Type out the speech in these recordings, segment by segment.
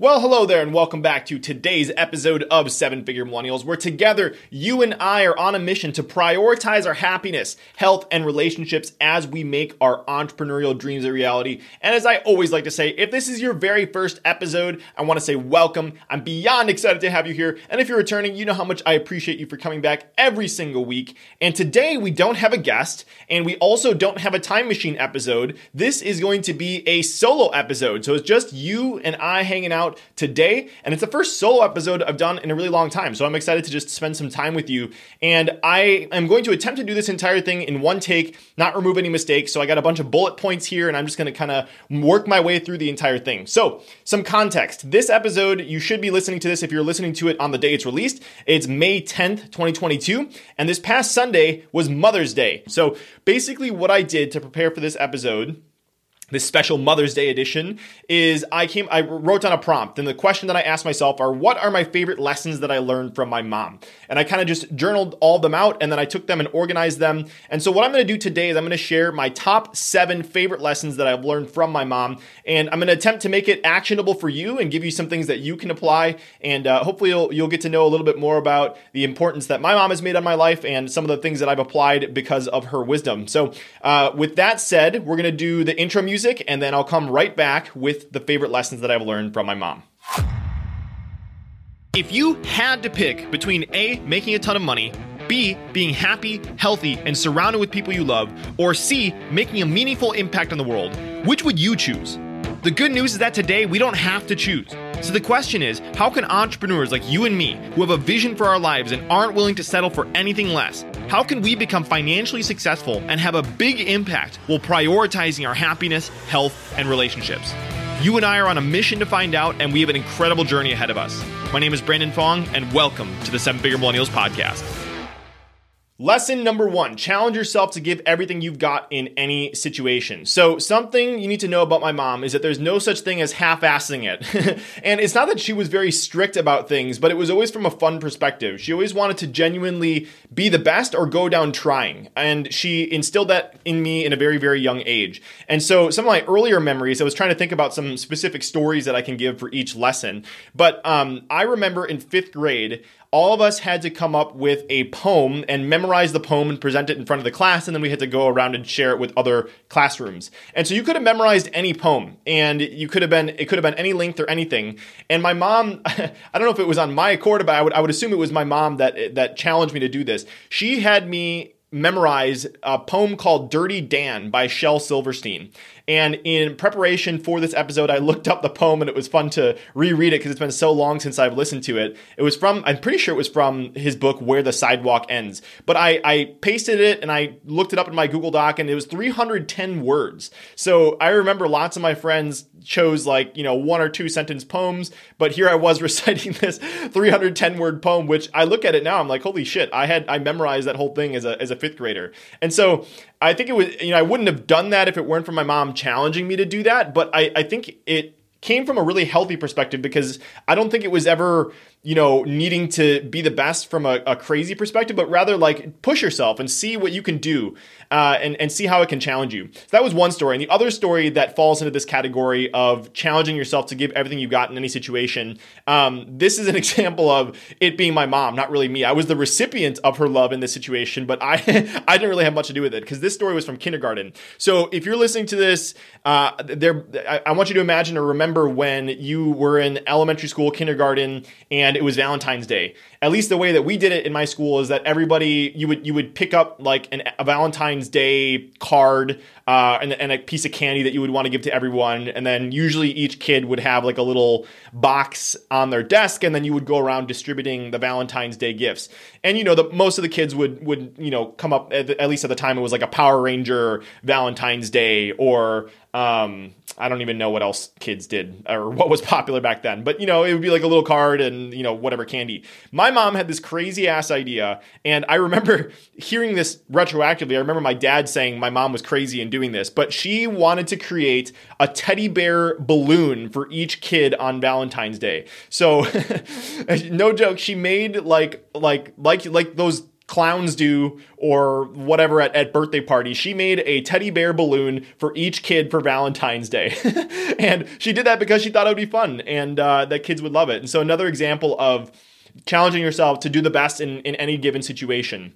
Well, hello there, and welcome back to today's episode of Seven Figure Millennials, where together you and I are on a mission to prioritize our happiness, health, and relationships as we make our entrepreneurial dreams a reality. And as I always like to say, if this is your very first episode, I want to say welcome. I'm beyond excited to have you here. And if you're returning, you know how much I appreciate you for coming back every single week. And today we don't have a guest, and we also don't have a time machine episode. This is going to be a solo episode. So it's just you and I hanging out out today. And it's the first solo episode I've done in a really long time. So I'm excited to just spend some time with you. And I am going to attempt to do this entire thing in one take, not remove any mistakes. So I got a bunch of bullet points here, and I'm just going to kind of work my way through the entire thing. So, some context. This episode, you should be listening to this if you're listening to it on the day it's released. It's May 10th, 2022. And this past Sunday was Mother's Day. So, basically, what I did to prepare for this episode this special Mother's Day edition is I came I wrote down a prompt and the question that I asked myself are what are my favorite lessons that I learned from my mom? And I kind of just journaled all of them out and then I took them and organized them. And so what I'm going to do today is I'm going to share my top 7 favorite lessons that I've learned from my mom and I'm going to attempt to make it actionable for you and give you some things that you can apply and uh, hopefully you'll you'll get to know a little bit more about the importance that my mom has made on my life and some of the things that I've applied because of her wisdom. So uh, with that said, we're going to do the intro music music, and then I'll come right back with the favorite lessons that I've learned from my mom. If you had to pick between A, making a ton of money, B, being happy, healthy, and surrounded with people you love, or C, making a meaningful impact on the world, which would you choose? The good news is that today we don't have to choose. So the question is how can entrepreneurs like you and me, who have a vision for our lives and aren't willing to settle for anything less, how can we become financially successful and have a big impact while prioritizing our happiness, health, and relationships? You and I are on a mission to find out, and we have an incredible journey ahead of us. My name is Brandon Fong, and welcome to the Seven Figure Millennials Podcast. Lesson number one challenge yourself to give everything you've got in any situation. So, something you need to know about my mom is that there's no such thing as half assing it. and it's not that she was very strict about things, but it was always from a fun perspective. She always wanted to genuinely be the best or go down trying. And she instilled that in me in a very, very young age. And so, some of my earlier memories, I was trying to think about some specific stories that I can give for each lesson. But um, I remember in fifth grade, all of us had to come up with a poem and memorize the poem and present it in front of the class, and then we had to go around and share it with other classrooms. And so you could have memorized any poem, and you could have been it could have been any length or anything. And my mom, I don't know if it was on my accord, but I would I would assume it was my mom that that challenged me to do this. She had me memorize a poem called Dirty Dan by Shel Silverstein. And in preparation for this episode, I looked up the poem and it was fun to reread it because it's been so long since I've listened to it. It was from, I'm pretty sure it was from his book, Where the Sidewalk Ends. But I, I pasted it and I looked it up in my Google Doc and it was 310 words. So I remember lots of my friends chose like, you know, one or two sentence poems, but here I was reciting this 310 word poem, which I look at it now, I'm like, holy shit, I had, I memorized that whole thing as a, as a fifth grader. And so I think it was, you know, I wouldn't have done that if it weren't for my mom challenging me to do that. But I, I think it came from a really healthy perspective because I don't think it was ever you know, needing to be the best from a, a, crazy perspective, but rather like push yourself and see what you can do uh, and, and see how it can challenge you. So that was one story. And the other story that falls into this category of challenging yourself to give everything you've got in any situation, um, this is an example of it being my mom, not really me. I was the recipient of her love in this situation, but I, I didn't really have much to do with it because this story was from kindergarten. So if you're listening to this, uh, there, I, I want you to imagine or remember when you were in elementary school, kindergarten, and and it was Valentine's Day. At least the way that we did it in my school is that everybody you would you would pick up like an, a Valentine's Day card uh, and, and a piece of candy that you would want to give to everyone, and then usually each kid would have like a little box on their desk, and then you would go around distributing the Valentine's Day gifts. And you know, the most of the kids would would you know come up at, the, at least at the time it was like a Power Ranger Valentine's Day or um, I don't even know what else kids did or what was popular back then, but you know, it would be like a little card and you know, whatever candy. My mom had this crazy ass idea, and I remember hearing this retroactively. I remember my dad saying my mom was crazy in doing this, but she wanted to create a teddy bear balloon for each kid on Valentine's Day. So, no joke, she made like like like like those clowns do or whatever at, at birthday parties. She made a teddy bear balloon for each kid for Valentine's Day. and she did that because she thought it would be fun and uh, that kids would love it. And so, another example of challenging yourself to do the best in, in any given situation.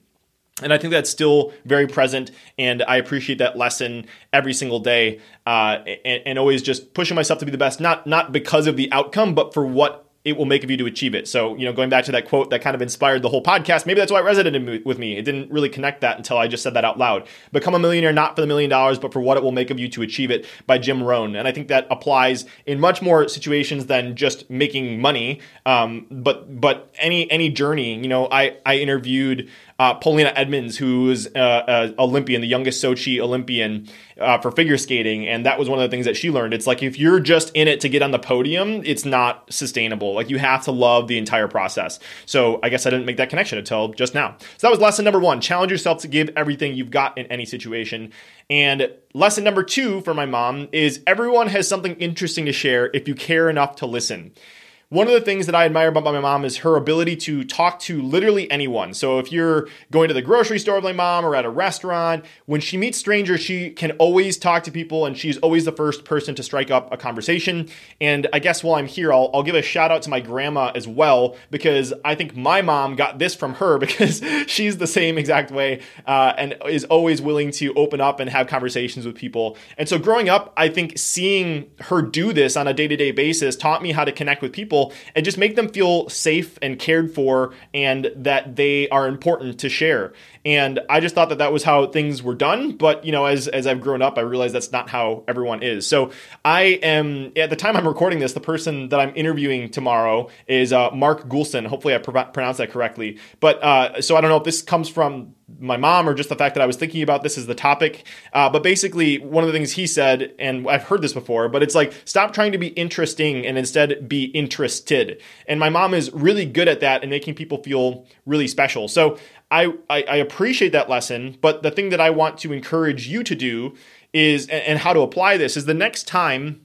And I think that's still very present, and I appreciate that lesson every single day, uh, and, and always just pushing myself to be the best, not not because of the outcome, but for what it will make of you to achieve it. So, you know, going back to that quote that kind of inspired the whole podcast, maybe that's why it resonated with me. It didn't really connect that until I just said that out loud. Become a millionaire not for the million dollars, but for what it will make of you to achieve it by Jim Rohn. And I think that applies in much more situations than just making money. Um, but but any any journey, you know, I I interviewed uh, Polina Edmunds, who's uh, Olympian, the youngest Sochi Olympian uh, for figure skating, and that was one of the things that she learned. It's like if you're just in it to get on the podium, it's not sustainable. Like you have to love the entire process. So I guess I didn't make that connection until just now. So that was lesson number one: challenge yourself to give everything you've got in any situation. And lesson number two for my mom is everyone has something interesting to share if you care enough to listen. One of the things that I admire about my mom is her ability to talk to literally anyone. So if you're going to the grocery store with my mom or at a restaurant, when she meets strangers, she can always talk to people and she's always the first person to strike up a conversation. And I guess while I'm here, I'll, I'll give a shout out to my grandma as well, because I think my mom got this from her because she's the same exact way uh, and is always willing to open up and have conversations with people. And so growing up, I think seeing her do this on a day to day basis taught me how to connect with people people and just make them feel safe and cared for and that they are important to share. And I just thought that that was how things were done. But, you know, as, as I've grown up, I realized that's not how everyone is. So I am, at the time I'm recording this, the person that I'm interviewing tomorrow is uh, Mark Goulston. Hopefully I pr- pronounced that correctly. But uh, so I don't know if this comes from my mom or just the fact that I was thinking about this as the topic. Uh, but basically, one of the things he said, and I've heard this before, but it's like stop trying to be interesting and instead be interested. And my mom is really good at that and making people feel really special. So I, I, I appreciate that lesson, but the thing that I want to encourage you to do is, and how to apply this is the next time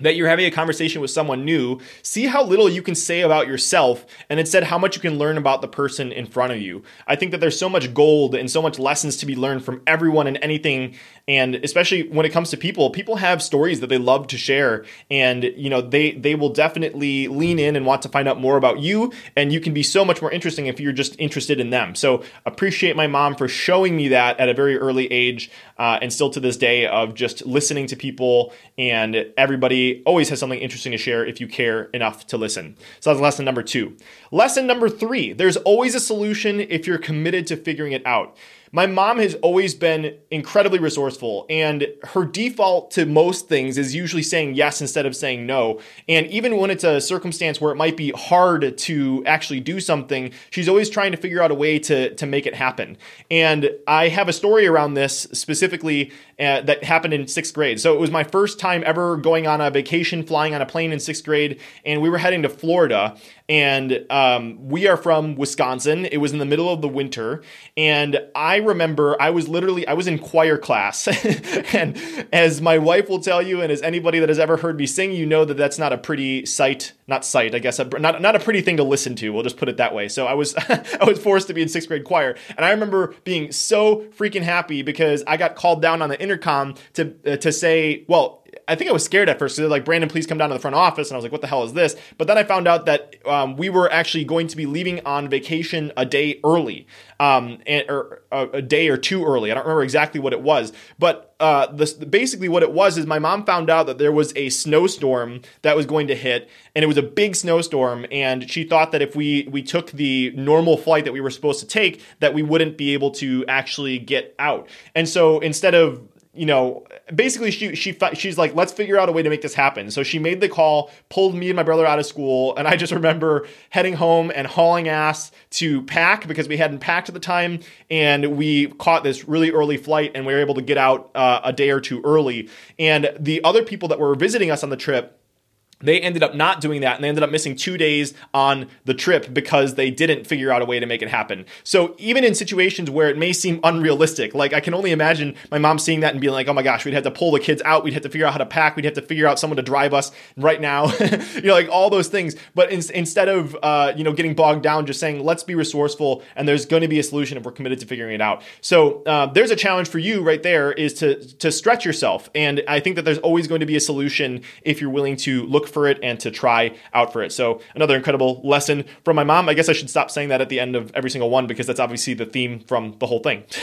that you're having a conversation with someone new, see how little you can say about yourself and instead how much you can learn about the person in front of you. I think that there's so much gold and so much lessons to be learned from everyone and anything and especially when it comes to people, people have stories that they love to share and you know they they will definitely lean in and want to find out more about you and you can be so much more interesting if you're just interested in them. So appreciate my mom for showing me that at a very early age uh, and still to this day of just listening to people and everybody always has something interesting to share if you care enough to listen. So that's lesson number two. Lesson number three there's always a solution if you're committed to figuring it out my mom has always been incredibly resourceful, and her default to most things is usually saying yes instead of saying no. And even when it's a circumstance where it might be hard to actually do something, she's always trying to figure out a way to, to make it happen. And I have a story around this specifically uh, that happened in sixth grade. So it was my first time ever going on a vacation, flying on a plane in sixth grade, and we were heading to Florida. And um, we are from Wisconsin. It was in the middle of the winter, and I remember I was literally I was in choir class, and as my wife will tell you, and as anybody that has ever heard me sing, you know that that's not a pretty sight, not sight, I guess, not not a pretty thing to listen to. We'll just put it that way. So I was I was forced to be in sixth grade choir, and I remember being so freaking happy because I got called down on the intercom to uh, to say, well, I think I was scared at first. So like, Brandon, please come down to the front office. And I was like, what the hell is this? But then I found out that um, we were actually going to be leaving on vacation a day early, um, and, or a, a, day or two early. I don't remember exactly what it was, but uh, this, basically what it was is my mom found out that there was a snowstorm that was going to hit, and it was a big snowstorm. And she thought that if we we took the normal flight that we were supposed to take, that we wouldn't be able to actually get out. And so instead of you know, basically she she she's like, let's figure out a way to make this happen. So she made the call, pulled me and my brother out of school, and I just remember heading home and hauling ass to pack because we hadn't packed at the time, and we caught this really early flight, and we were able to get out uh, a day or two early. And the other people that were visiting us on the trip they ended up not doing that and they ended up missing two days on the trip because they didn't figure out a way to make it happen. So even in situations where it may seem unrealistic, like I can only imagine my mom seeing that and being like, oh my gosh, we'd have to pull the kids out. We'd have to figure out how to pack. We'd have to figure out someone to drive us right now, you know, like all those things. But in, instead of, uh, you know, getting bogged down, just saying, let's be resourceful and there's going to be a solution if we're committed to figuring it out. So uh, there's a challenge for you right there is to, to stretch yourself. And I think that there's always going to be a solution if you're willing to look for it and to try out for it. So another incredible lesson from my mom. I guess I should stop saying that at the end of every single one because that's obviously the theme from the whole thing.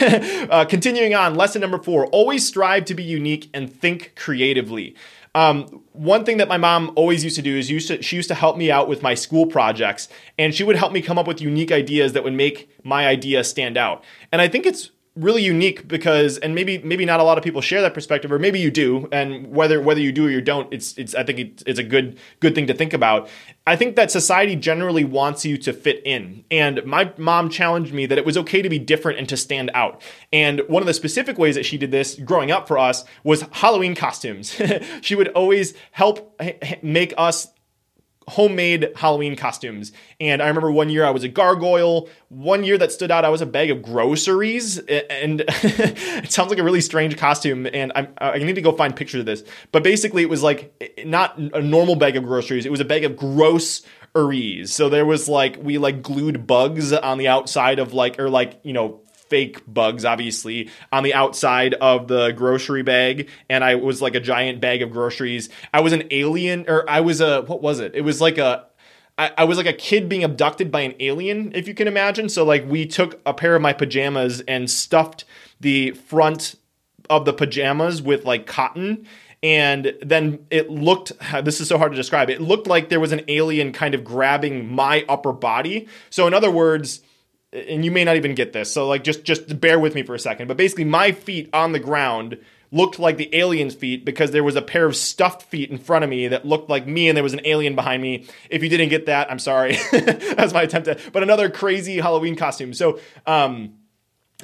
uh, continuing on, lesson number four: always strive to be unique and think creatively. Um, one thing that my mom always used to do is used to, she used to help me out with my school projects, and she would help me come up with unique ideas that would make my idea stand out. And I think it's really unique because and maybe maybe not a lot of people share that perspective or maybe you do and whether whether you do or you don't it's it's I think it's, a good good thing to think about. I think that society generally wants you to fit in and my mom challenged me that it was okay to be different and to stand out. And one of the specific ways that she did this growing up for us was Halloween costumes. she would always help make us homemade Halloween costumes. And I remember one year I was a gargoyle. One year that stood out, I was a bag of groceries. And it sounds like a really strange costume. And I'm, I need to go find pictures of this. But basically, it was like not a normal bag of groceries, it was a bag of gross So there was like, we like glued bugs on the outside of like, or like, you know, fake bugs, obviously, on the outside of the grocery bag. And I was like a giant bag of groceries. I was an alien, or I was a, what was it? It was like a, I, was like a kid being abducted by an alien, if you can imagine. So, like, we took a pair of my pajamas and stuffed the front of the pajamas with like cotton and then it looked this is so hard to describe it looked like there was an alien kind of grabbing my upper body so in other words and you may not even get this so like just just bear with me for a second but basically my feet on the ground looked like the alien's feet because there was a pair of stuffed feet in front of me that looked like me and there was an alien behind me. If you didn't get that i'm sorry. That's my attempt at but another crazy halloween costume. So um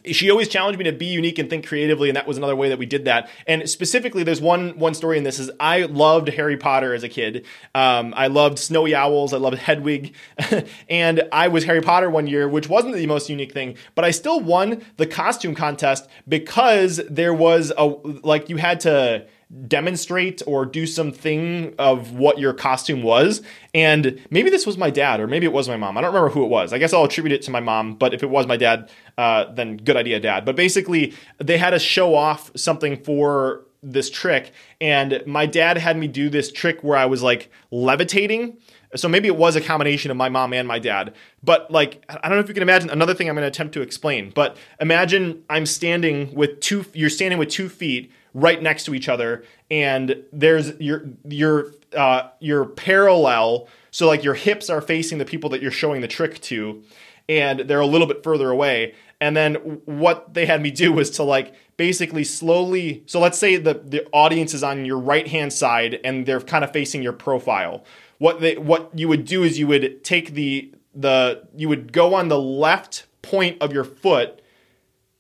she always challenged me to be unique and think creatively and that was another way that we did that. And specifically there's one one story in this is i loved harry potter as a kid. Um, i loved snowy owls. I loved hedwig. And i was harry potter one year which wasn't the most unique thing but i still won the costume contest because there was a like you had to demonstrate or do something of what your costume was. And maybe this was my dad, or maybe it was my mom. I don't remember who it was. I guess I'll attribute it to my mom, but if it was my dad, uh, then good idea, dad. But basically, they had to show off something for this trick, and my dad had me do this trick where I was like levitating. So maybe it was a combination of my mom and my dad. But like, I don't know if you can imagine another thing I'm going to attempt to explain. But imagine I'm standing with two, you're standing with two feet right next to each other, and there's your your uh, your parallel. So like your hips are facing the people that you're showing the trick to, and they're a little bit further away. And then what they had me do was to like basically slowly. So let's say the the audience is on your right hand side and they're kind of facing your profile. What they what you would do is you would take the the you would go on the left point of your foot,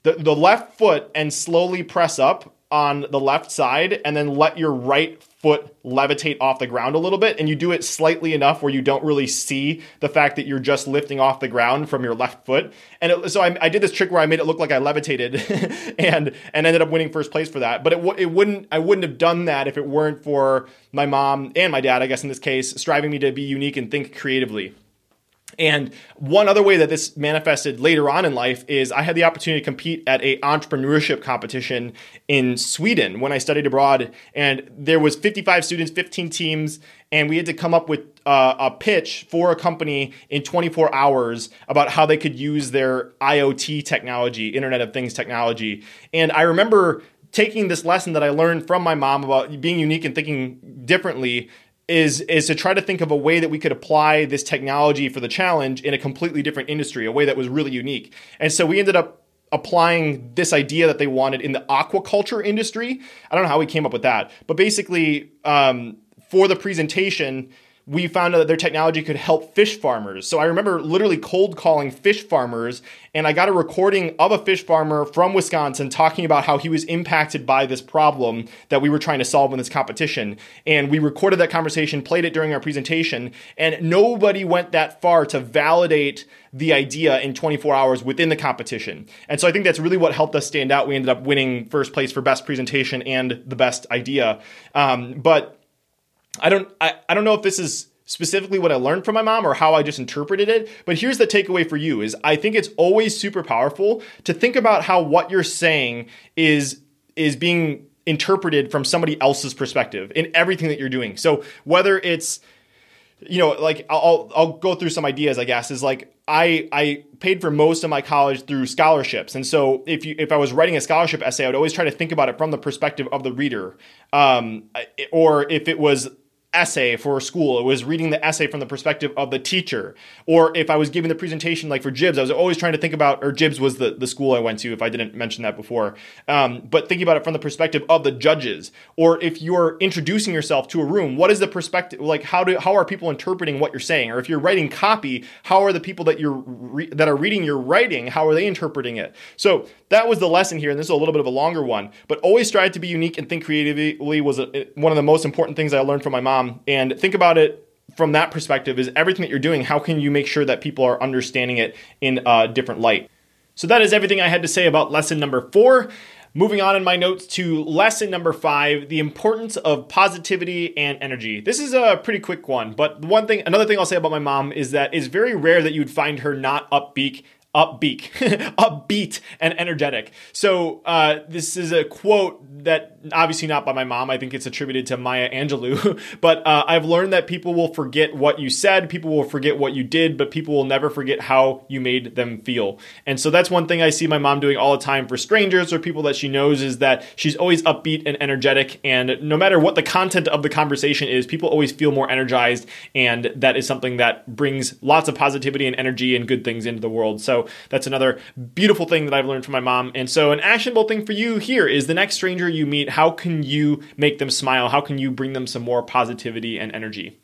the the left foot, and slowly press up on the left side and then let your right foot levitate off the ground a little bit. And you do it slightly enough where you don't really see the fact that you're just lifting off the ground from your left foot. And it, so I, I, did this trick where I made it look like I levitated and and ended up winning first place for that. But it, it wouldn't I wouldn't have done that if it weren't for my mom and my dad I guess in this case striving me to be unique and think creatively and one other way that this manifested later on in life is I had the opportunity to compete at a entrepreneurship competition in Sweden when I studied abroad, and there was 55 students, 15 teams, and we had to come up with uh, a pitch for a company in 24 hours about how they could use their IoT technology, Internet of Things technology. And I remember taking this lesson that I learned from my mom about being unique and thinking differently is is to try to think of a way that we could apply this technology for the challenge in a completely different industry, a way that was really unique. And so we ended up applying this idea that they wanted in the aquaculture industry. I don't know how we came up with that, but basically, um, for the presentation, we found out that their technology could help fish farmers. So I remember literally cold calling fish farmers, and I got a recording of a fish farmer from Wisconsin talking about how he was impacted by this problem that we were trying to solve in this competition. And we recorded that conversation, played it during our presentation, and nobody went that far to validate the idea in 24 hours within the competition. And so I think that's really what helped us stand out. We ended up winning first place for best presentation and the best idea. Um, but I don't I, I don't know if this is specifically what I learned from my mom or how I just interpreted it, but here's the takeaway for you is I think it's always super powerful to think about how what you're saying is is being interpreted from somebody else's perspective in everything that you're doing. So whether it's you know, like I'll I'll go through some ideas. I guess is like I I paid for most of my college through scholarships, and so if you if I was writing a scholarship essay, I would always try to think about it from the perspective of the reader, um, or if it was essay for a school. It was reading the essay from the perspective of the teacher. Or if I was giving the presentation, like for Jibs, I was always trying to think about, or Jibs was the, the school I went to, if I didn't mention that before. Um, but thinking about it from the perspective of the judges. Or if you're introducing yourself to a room, what is the perspective? Like how do how are people interpreting what you're saying? Or if you're writing copy, how are the people that you're re- that are reading your writing? How are they interpreting it? So that was the lesson here, and this is a little bit of a longer one. But always strive to be unique and think creatively was a, one of the most important things I learned from my mom. Um, and think about it from that perspective: is everything that you're doing, how can you make sure that people are understanding it in a different light? So that is everything I had to say about lesson number four. Moving on in my notes to lesson number five, the importance of positivity and energy. This is a pretty quick one, but one thing, another thing I'll say about my mom is that it's very rare that you'd find her not upbeat upbeat, upbeat and energetic. So uh, this is a quote that obviously not by my mom. I think it's attributed to Maya Angelou. but uh, I've learned that people will forget what you said, people will forget what you did, but people will never forget how you made them feel. And so that's one thing I see my mom doing all the time for strangers or people that she knows is that she's always upbeat and energetic. And no matter what the content of the conversation is, people always feel more energized. And that is something that brings lots of positivity and energy and good things into the world. So that's another beautiful thing that I've learned from my mom. And so, an actionable thing for you here is the next stranger you meet, how can you make them smile? How can you bring them some more positivity and energy?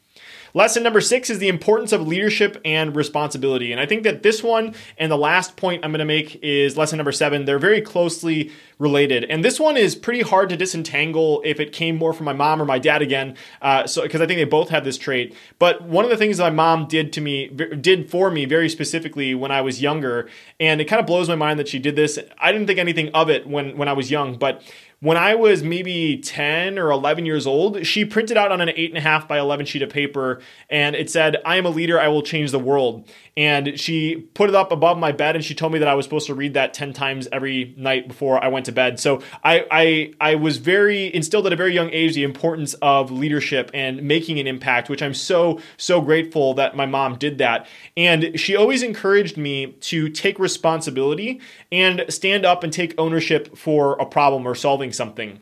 Lesson number six is the importance of leadership and responsibility. And I think that this one and the last point I'm going to make is lesson number seven. They're very closely related. And this one is pretty hard to disentangle if it came more from my mom or my dad again. Uh, so, because I think they both have this trait. But one of the things that my mom did to me, did for me very specifically when I was younger, and it kind of blows my mind that she did this. I didn't think anything of it when, when I was young, but when I was maybe 10 or 11 years old, she printed out on an 8.5 by 11 sheet of paper and it said, I am a leader, I will change the world. And she put it up above my bed and she told me that I was supposed to read that 10 times every night before I went to bed. So I, I, I was very instilled at a very young age the importance of leadership and making an impact, which I'm so, so grateful that my mom did that. And she always encouraged me to take responsibility and stand up and take ownership for a problem or solving something.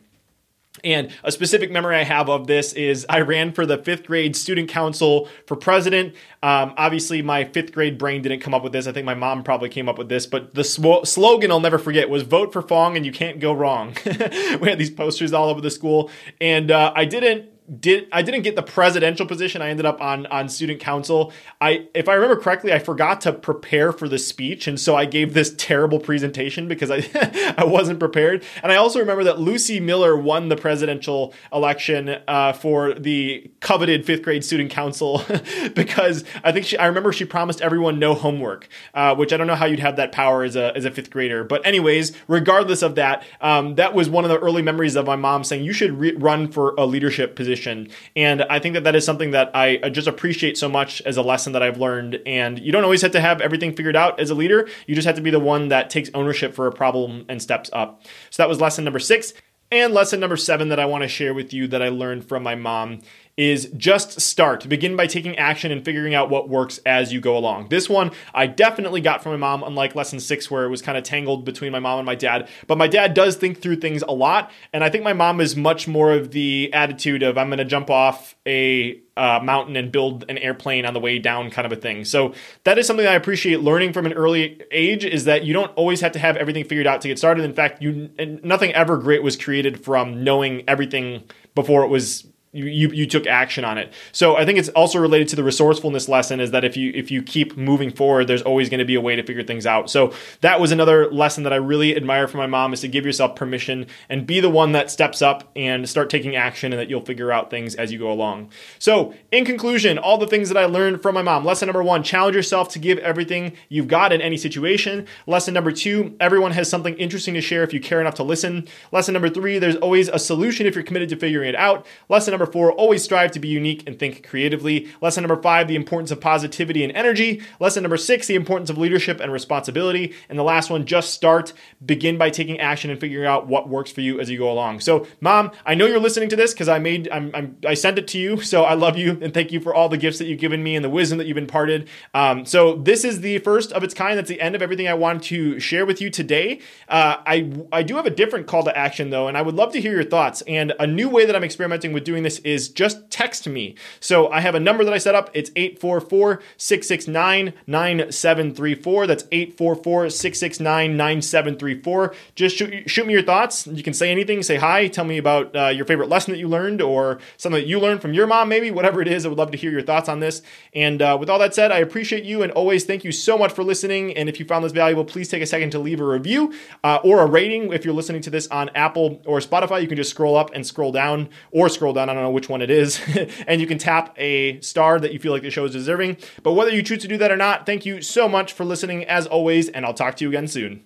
And a specific memory I have of this is I ran for the fifth grade student council for president. Um, obviously, my fifth grade brain didn't come up with this. I think my mom probably came up with this, but the sw- slogan I'll never forget was "Vote for Fong and you can't go wrong." we had these posters all over the school, and uh, I didn't did I didn't get the presidential position. I ended up on on student council. I if I remember correctly, I forgot to prepare for the speech, and so I gave this terrible presentation because I I wasn't prepared. And I also remember that Lucy Miller won the presidential election uh, for the coveted fifth grade student council because I think she I remember she promised everyone no homework, uh, which I don't know how you'd have that power as a as a fifth grader. But anyways, regardless of that, um, that was one of the early memories of my mom saying you should re- run for a leadership position position. And I think that that is something that I uh, just appreciate so much as a lesson that I've learned. And you don't always have to have everything figured out as a leader. You just have to be the one that takes ownership for a problem and steps up. So that was lesson number six. And lesson number seven that I want to share with you that I learned from my mom is just start. Begin by taking action and figuring out what works as you go along. This one I definitely got from my mom, unlike lesson six, where it was kind of tangled between my mom and my dad. But my dad does think through things a lot. And I think my mom is much more of the attitude of I'm going to jump off a uh, mountain and build an airplane on the way down kind of a thing. So that is something I appreciate learning from an early age is that you don't always have to have everything figured out to get started. In fact, you nothing ever great was created from knowing everything before it was you you took action on it. So I think it's also related to the resourcefulness lesson is that if you if you keep moving forward, there's always going to be a way to figure things out. So that was another lesson that I really admire from my mom is to give yourself permission and be the one that steps up and start taking action and that you'll figure out things as you go along. So in conclusion, all the things that I learned from my mom. Lesson number one, challenge yourself to give everything you've got in any situation. Lesson number two, everyone has something interesting to share if you care enough to listen. Lesson number three, there's always a solution if you're committed to figuring it out. Lesson number four, always strive to be unique and think creatively. Lesson number five, the importance of positivity and energy. Lesson number six, the importance of leadership and responsibility. And the last one, just start. Begin by taking action and figuring out what works for you as you go along. So, mom, I know you're listening to this because I made, I'm, I'm, i sent it to you. So I love you and thank you for all the gifts that you've given me and the wisdom that you've imparted. Um, so this is the first of its kind. That's the end of everything I wanted to share with you today. Uh, I, I do have a different call to action though, and I would love to hear your thoughts. And a new way that I'm experimenting with doing this is just text me. So I have a number that I set up. It's 844 669 9734. That's 844 669 9734. Just shoot, shoot me your thoughts. You can say anything, say hi, tell me about uh, your favorite lesson that you learned or something that you learned from your mom, maybe, whatever it is. I would love to hear your thoughts on this. And uh, with all that said, I appreciate you and always thank you so much for listening. And if you found this valuable, please take a second to leave a review uh, or a rating. If you're listening to this on Apple or Spotify, you can just scroll up and scroll down or scroll down. I don't know which one it is. and you can tap a star that you feel like the show is deserving. But whether you choose to do that or not, thank you so much for listening as always. And I'll talk to you again soon.